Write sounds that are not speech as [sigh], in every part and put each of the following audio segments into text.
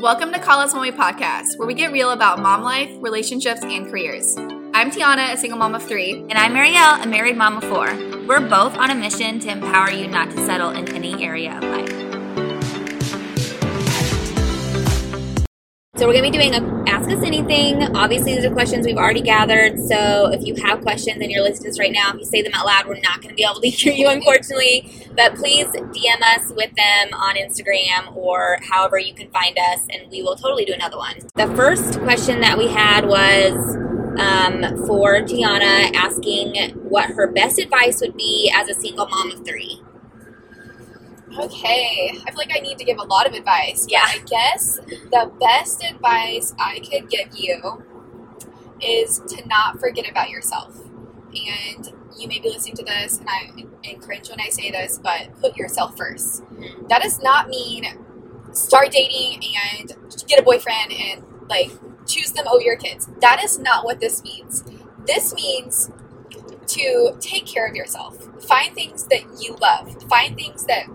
Welcome to Call Us We podcast, where we get real about mom life, relationships, and careers. I'm Tiana, a single mom of three. And I'm Marielle, a married mom of four. We're both on a mission to empower you not to settle in any area of life. So we're going to be doing a Ask Us Anything. Obviously, these are questions we've already gathered. So if you have questions and you're listening to this right now, if you say them out loud, we're not going to be able to [laughs] hear you, unfortunately. But please DM us with them on Instagram or however you can find us, and we will totally do another one. The first question that we had was um, for Tiana asking what her best advice would be as a single mom of three. Okay, I feel like I need to give a lot of advice. Yeah. I guess the best advice I could give you is to not forget about yourself. And you may be listening to this, and I and cringe when I say this, but put yourself first. That does not mean start dating and get a boyfriend and like choose them over your kids. That is not what this means. This means to take care of yourself. Find things that you love. Find things that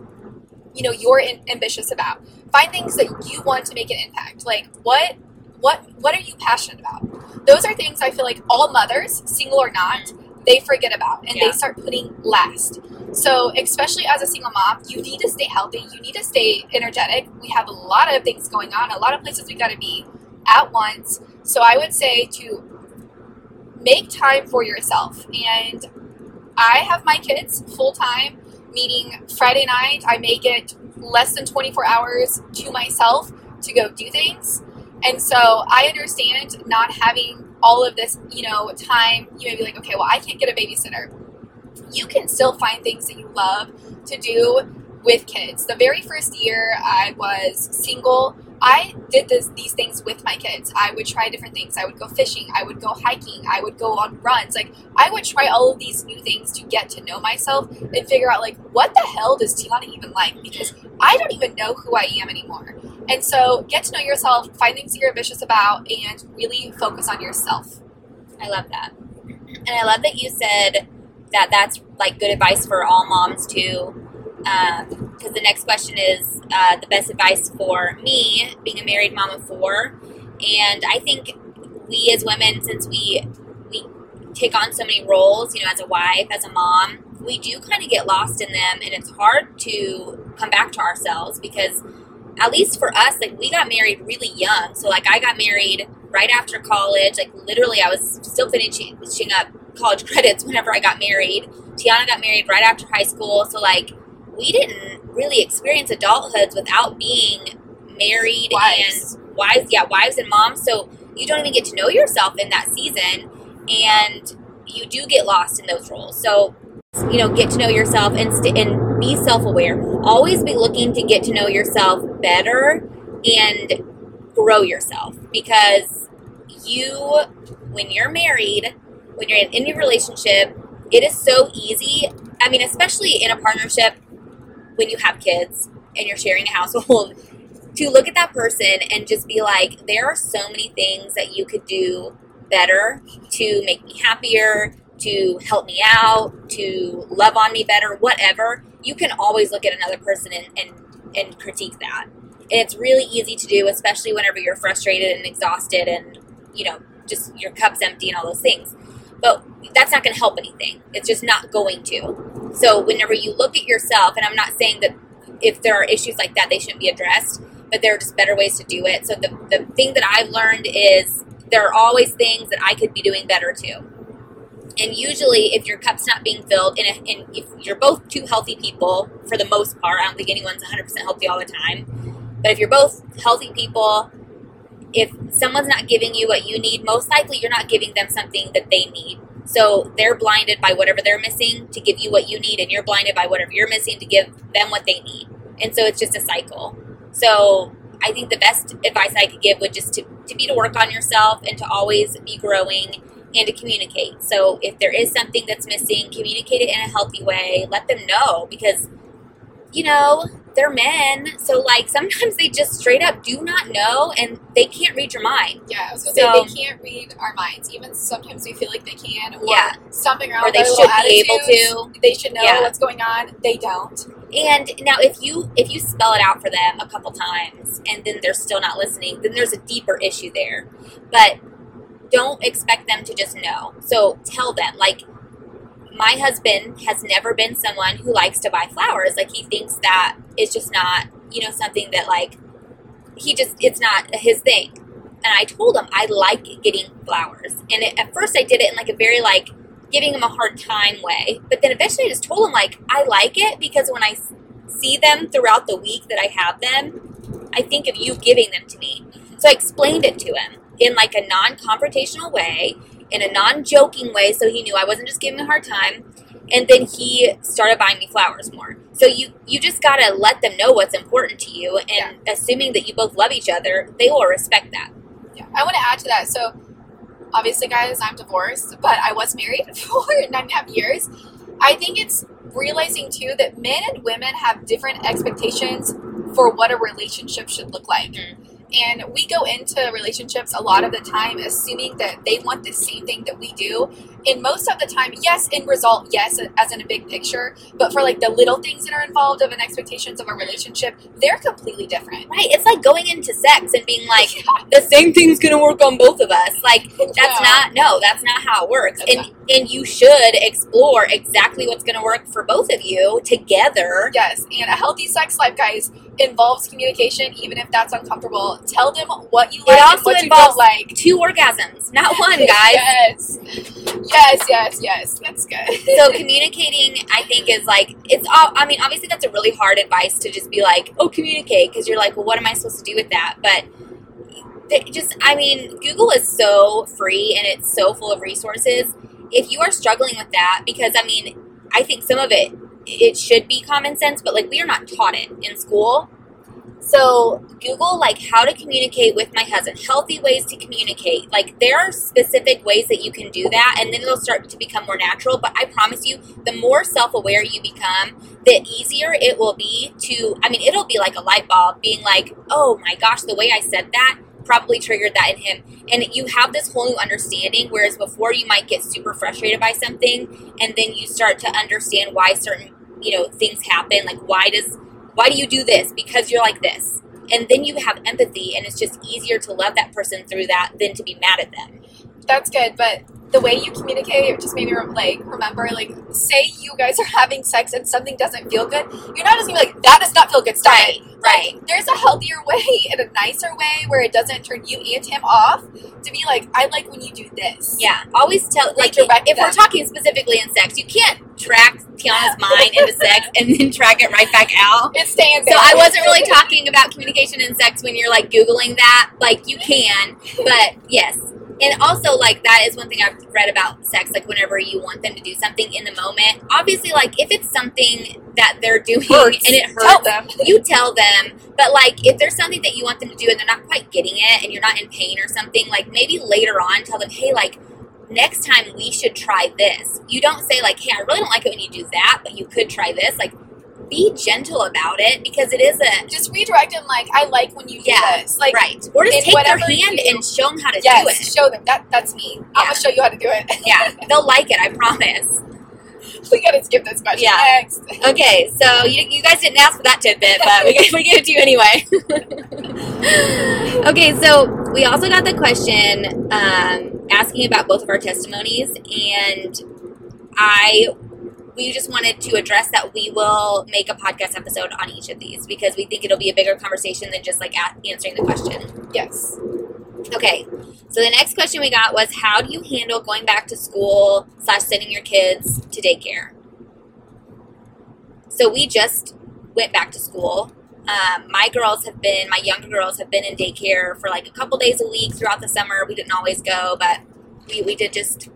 you know you're in, ambitious about. Find things that you want to make an impact. Like what what what are you passionate about? Those are things I feel like all mothers, single or not, they forget about and Yeah. they start putting last. So, especially as a single mom, you need to stay healthy. You need to stay energetic. We have a lot of things going on, a lot of places we got to be at once. So, I would say to make time for yourself. And I have my kids full time, meaning Friday night, I make it less than 24 hours to myself to go do things. And so I understand not having all of this, you know, time. You may be like, okay, well, I can't get a babysitter. You can still find things that you love to do with kids. The very first year I was single, I did this, these things with my kids. I would try different things. I would go fishing. I would go hiking. I would go on runs. Like I would try all of these new things to get to know myself and figure out like what the hell does Tiana even like? Because I don't even know who I am anymore. And so get to know yourself, find things that you're ambitious about, and really focus on yourself. I love that. And I love that you said that that's like good advice for all moms too. Because the next question is uh, the best advice for me, being a married mom of four. And I think we as women, since we we take on so many roles, you know, as a wife, as a mom, we do kind of get lost in them, and it's hard to come back to ourselves because, at least for us, like we got married really young. So like I got married right after college. Like literally, I was still finishing up college [laughs] credits whenever I got married. Tiana got married right after high school. So like we didn't really experience adulthoods without being married Wives. and wives. Yeah, wives and moms. So you don't even get to know yourself in that season, and you do get lost in those roles. So you know, get to know yourself and st- and be self aware. Always be looking to get to know yourself better and grow yourself because you, when you're married, when you're in any relationship, it is so easy. I mean, especially in a partnership when you have kids and you're sharing a household, [laughs] to look at that person and just be like, there are so many things that you could do better to make me happier, to help me out, to love on me better, whatever. You can always look at another person and, and, and critique that. It's really easy to do, especially whenever you're frustrated and exhausted and, you know, just your cup's empty and all those things. But that's not going to help anything. It's just not going to. So whenever you look at yourself, and I'm not saying that if there are issues like that, they shouldn't be addressed, but there are just better ways to do it. So the, the thing that I've learned is there are always things that I could be doing better too. And usually, if your cup's not being filled, and if, you're both two healthy people, for the most part, I don't think anyone's 100% healthy all the time. But if you're both healthy people, if someone's not giving you what you need, most likely you're not giving them something that they need. So they're blinded by whatever they're missing to give you what you need, and you're blinded by whatever you're missing to give them what they need. And so it's just a cycle. So I think the best advice I could give would just to, to be to work on yourself and to always be growing and to communicate. So if there is something that's missing, communicate it in a healthy way. Let them know because, you know, they're men. So like sometimes they just straight up do not know and they can't read your mind. Yeah, So- say they can't read our minds. Even sometimes we feel like they can, or Yeah. something around Or they should be able to. They should know Yeah. what's going on. They don't. And now if you if you spell it out for them a couple times and then they're still not listening, then there's a deeper issue there. But don't expect them to just know. So tell them like my husband has never been someone who likes to buy flowers. Like he thinks that it's just not, you know, something that like he just it's not his thing. And I told him I like getting flowers. And it, at first I did it in like a very like giving him a hard time way. But then eventually I just told him like I like it because when I see them throughout the week that I have them, I think of you giving them to me. So I explained it to him in like a non-confrontational way, in a non-joking way so he knew I wasn't just giving him a hard time. And then he started buying me flowers more. So you you just got to let them know what's important to you and Yeah. assuming that you both love each other, they will respect that. Yeah, I want to add to that. So, obviously, guys, I'm divorced, but I was married [laughs] for nine and a half years. I think it's realizing too that men and women have different expectations for what a relationship should look like. Mm-hmm. And we go into relationships a lot of the time assuming that they want the same thing that we do. And most of the time, yes, in result, yes, as in a big picture, but for like the little things that are involved of an expectations of a relationship, they're completely different. Right? It's like going into sex and being like [laughs] the same thing's going to work on both of us. Like [laughs] that's Yeah. not no, that's not how it works. That's and and you should explore exactly what's going to work for both of you together. Yes, and a healthy sex life, guys, involves communication, even if that's uncomfortable. Tell them what you It like and also what you involves don't like. Two orgasms, not one, guys. [laughs] yes, yes, yes, yes. That's good. so communicating i think is like it's all i mean obviously that's a really hard advice to just be like oh communicate because you're like well what am i supposed to do with that but just i mean google is so free and it's so full of resources if you are struggling with that because i mean i think some of it it should be common sense but like we are not taught it in school so google like how to communicate with my husband. Healthy ways to communicate. Like there are specific ways that you can do that and then it'll start to become more natural. But i promise you the more self-aware you become the easier it will be to i mean it'll be like a light bulb being like oh my gosh the way i said that probably triggered that in him. And you have this whole new understanding whereas before you might get super frustrated by something and then you start to understand why certain you know things happen. Like why does why do you do this? Because you're like this. And then you have empathy and it's just easier to love that person through that than to be mad at them. That's good, but the way you communicate it just made me like remember like say you guys are having sex and something doesn't feel good you're not just gonna be like that does not feel good stop it right Like, there's a healthier [laughs] way and a nicer way where it doesn't turn you and him off to be like i like when you do this yeah always tell like Redirect if we're talking specifically in sex you can't track tiana's [laughs] mind into sex and then track it right back out it's staying so. I wasn't really talking about communication and sex when you're like googling that. Like you can, but yes. And also like that is one thing I've read about sex. Like whenever you want them to do something in the moment, obviously like if it's something that they're doing Hurts. and it hurts, them you tell them. But like if there's something that you want them to do and they're not quite getting it and you're not in pain or something, like maybe later on tell them, hey, like next time we should try this. You don't say like, hey, I really don't like it when you do that, but you could try this. Like be gentle about it because it is a just redirect them like i like when you do Yeah, this like right. Or just take their hand you- and show them how to yes do it. show them that that's me i'm gonna show you how to do it [laughs] Yeah, they'll like it. I promise. [laughs] we gotta skip this question Yeah. next [laughs] Okay, so you, you guys didn't ask for that tidbit, but we, we gave it to you anyway. okay, so we also got the question um, asking about both of our testimonies, and I we just wanted to address that we will make a podcast episode on each of these because we think it'll be a bigger conversation than just like a- answering the question. yes Okay, so the next question we got was how do you handle going back to school slash sending your kids to daycare? So we just went back to school. Um, my girls have been, my younger girls have been in daycare for like a couple days a week throughout the summer. We didn't always go, but we, we did just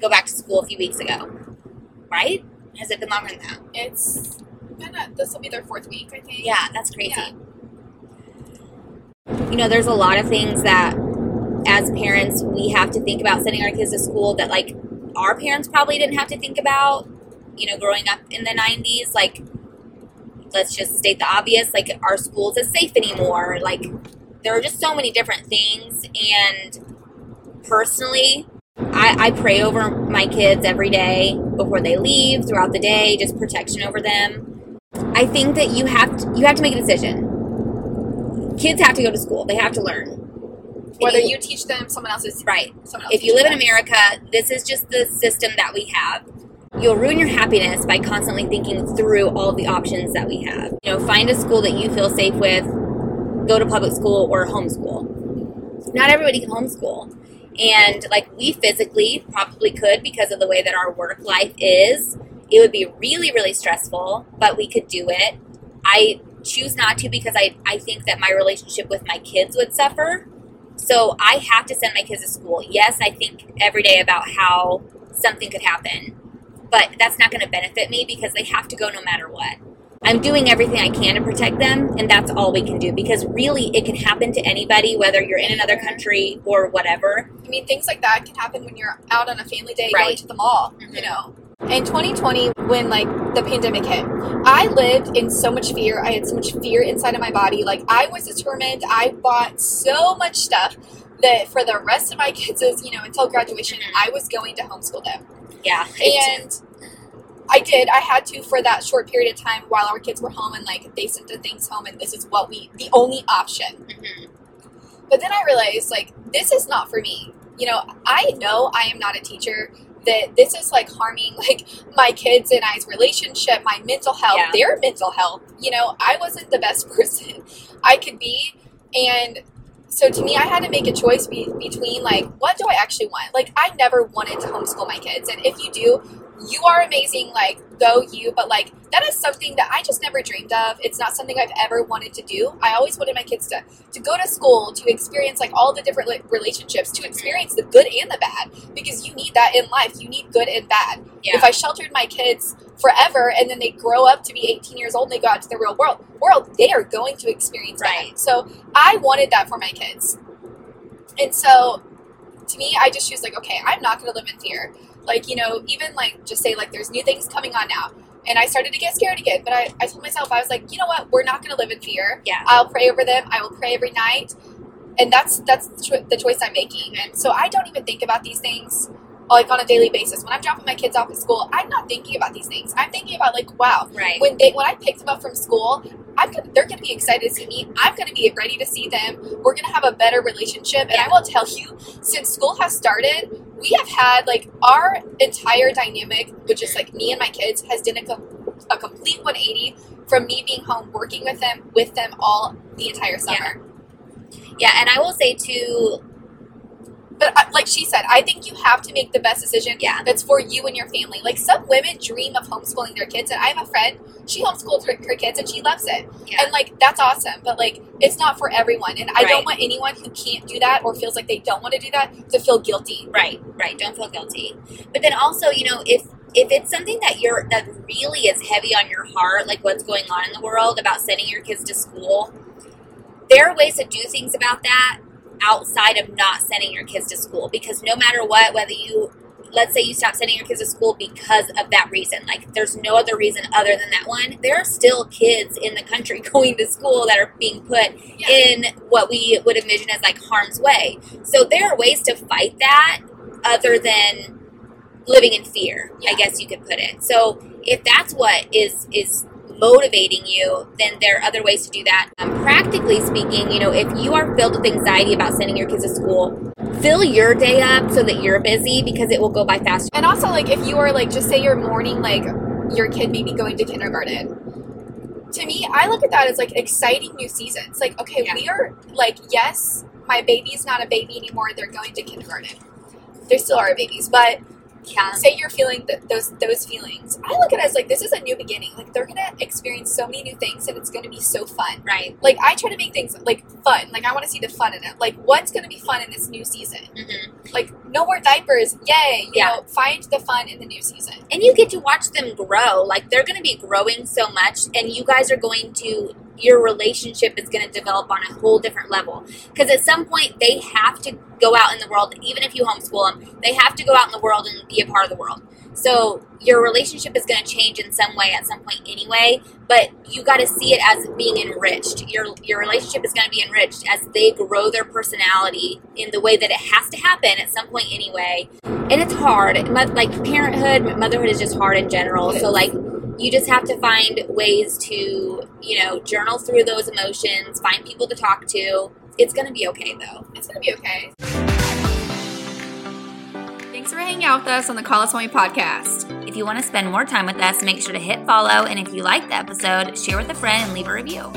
go back to school a few weeks ago. Right? Has it been longer than that? it's this will be their fourth week i think Yeah, that's crazy. Yeah. You know, there's a lot of things that as parents we have to think about sending our kids to school that like our parents probably didn't have to think about, you know, growing up in the 90s like let's just state the obvious, like our schools is safe anymore. Like there are just so many different things and personally I, I pray over my kids every day before they leave throughout the day, just protection over them I think that you have to, you have to make a decision. Kids have to go to school. They have to learn. Whether you teach them, someone else is right. Someone else If you live in America, this is just the system that we have. You'll ruin your happiness by constantly thinking through all the options that we have. You know, find a school that you feel safe with, go to public school or homeschool. Not everybody can homeschool. And like we physically probably could because of the way that our work life is. It would be really, really stressful, but we could do it. I choose not to because I, I think that my relationship with my kids would suffer. So I have to send my kids to school. Yes, I think every day about how something could happen, but that's not going to benefit me because they have to go no matter what. I'm doing everything I can to protect them, and that's all we can do because really it can happen to anybody, whether you're in another country or whatever. I mean, things like that can happen when you're out on a family day Right. going to the mall, you Mhm. know. In 2020, when like the pandemic hit, I lived in so much fear. I had so much fear inside of my body. Like I was determined. I bought so much stuff that for the rest of my [laughs] kids, you know, until graduation, I was going to homeschool them. Yeah. And I did. I had to for that short period of time while our kids were home and like they sent the things home, and this is what we the only option. Mhm. But then I realized, like, this is not for me. You know, I know I am not a teacher. That this is like harming like my kids and I's relationship, my mental health, Yeah. their mental health. You know, I wasn't the best [laughs] person I could be, and so to me, I had to make a choice be- between like, what do I actually want? Like, I never wanted to homeschool my kids, and if you do, you are amazing. Like, go you. But like, that is something that I just never dreamed of. It's not something I've ever wanted to do. I always wanted my kids to to go to school, to experience like all the different like, relationships, to experience the good and the bad, because you need that in life. You need good and bad. Yeah. If I sheltered my kids forever and then they grow up to be 18 years old and they go out to the real world, world, they are going to experience Right. that. So I wanted that for my kids. And so to me, I just choose like, okay, I'm not going to live in fear. Like, you know, even like just say like there's new things coming on now. And I started to get scared again. But I, I told myself, I was like, you know what? We're not going to live in fear. Yeah. I'll pray over them. I will pray every night. And that's that's the, cho- the choice I'm making. And so I don't even think about these things like on a daily basis. When I'm dropping my kids off at school, I'm not thinking about these things. I'm thinking about like, wow, Right. when they when I pick them up from school, I'm gonna, they're going to be excited to see me. I'm to be ready to see them. We're going to have a better relationship. And I will tell you, since school has started, we have had like our entire dynamic, which is like me and my kids, has done a, com- a complete 180 from me being home working with them with them all the entire summer. Yeah, and I will say too, But uh, like she said, I think you have to make the best decision Yeah. that's for you and your family. Like some women dream of homeschooling their kids, and I have a friend. She homeschooled her, her kids, and she loves it. Yeah. And like that's awesome, but like it's not for everyone. And I Right. don't want anyone who can't do that or feels like they don't want to do that to feel guilty. Right, right. Don't feel guilty. But then also, you know, if if it's something that you're that really is heavy on your heart, like what's going on in the world about sending your kids to school, there are ways to do things about that outside of not sending your kids to school. Because no matter what, whether you let's say you stop sending your kids to school because of that reason, like there's no other reason other than that one, there are still kids in the country [laughs] going to school that are being put Yeah. in what we would envision as like harm's way. So there are ways to fight that other than living in fear, I guess you could put it. So if that's what is is motivating you, then there are other ways to do that. Um, practically speaking, you know, if you are filled with anxiety about sending your kids to school, fill your day up so that you're busy because it will go by faster. And also, like if you are like just say your morning, like your kid maybe going to kindergarten. To me, I look at that as like exciting new seasons. Like, okay, Yeah. we are like, yes, my baby's not a baby anymore. They're going to kindergarten. They still are babies, but Yeah. say you're feeling th- those those feelings. I look at it as like this is a new beginning. Like they're gonna experience so many new things, and it's gonna be so fun. Right. Like I try to make things like fun. Like I want to see the fun in it. Like what's gonna be fun in this new season? hmm Like no more diapers, yay! You Yeah. know, find the fun in the new season. And you get to watch them grow. Like they're going to be growing so much, and you guys are going to. Your relationship is going to develop on a whole different level. Because at some point, they have to go out in the world, even if you homeschool them, they have to go out in the world and be a part of the world. So your relationship is going to change in some way at some point anyway, but you got to see it as being enriched. Your your relationship is going to be enriched as they grow their personality in the way that it has to happen at some point anyway. And it's hard. Like parenthood, motherhood is just hard in general. So like you just have to find ways to, you know, journal through those emotions, find people to talk to. It's going to be okay though. It's going to be okay. Thanks for hanging out with us on the Call Us Mommy podcast. If you want to spend more time with us, make sure to hit follow. And if you like the episode, share with a friend and leave a review.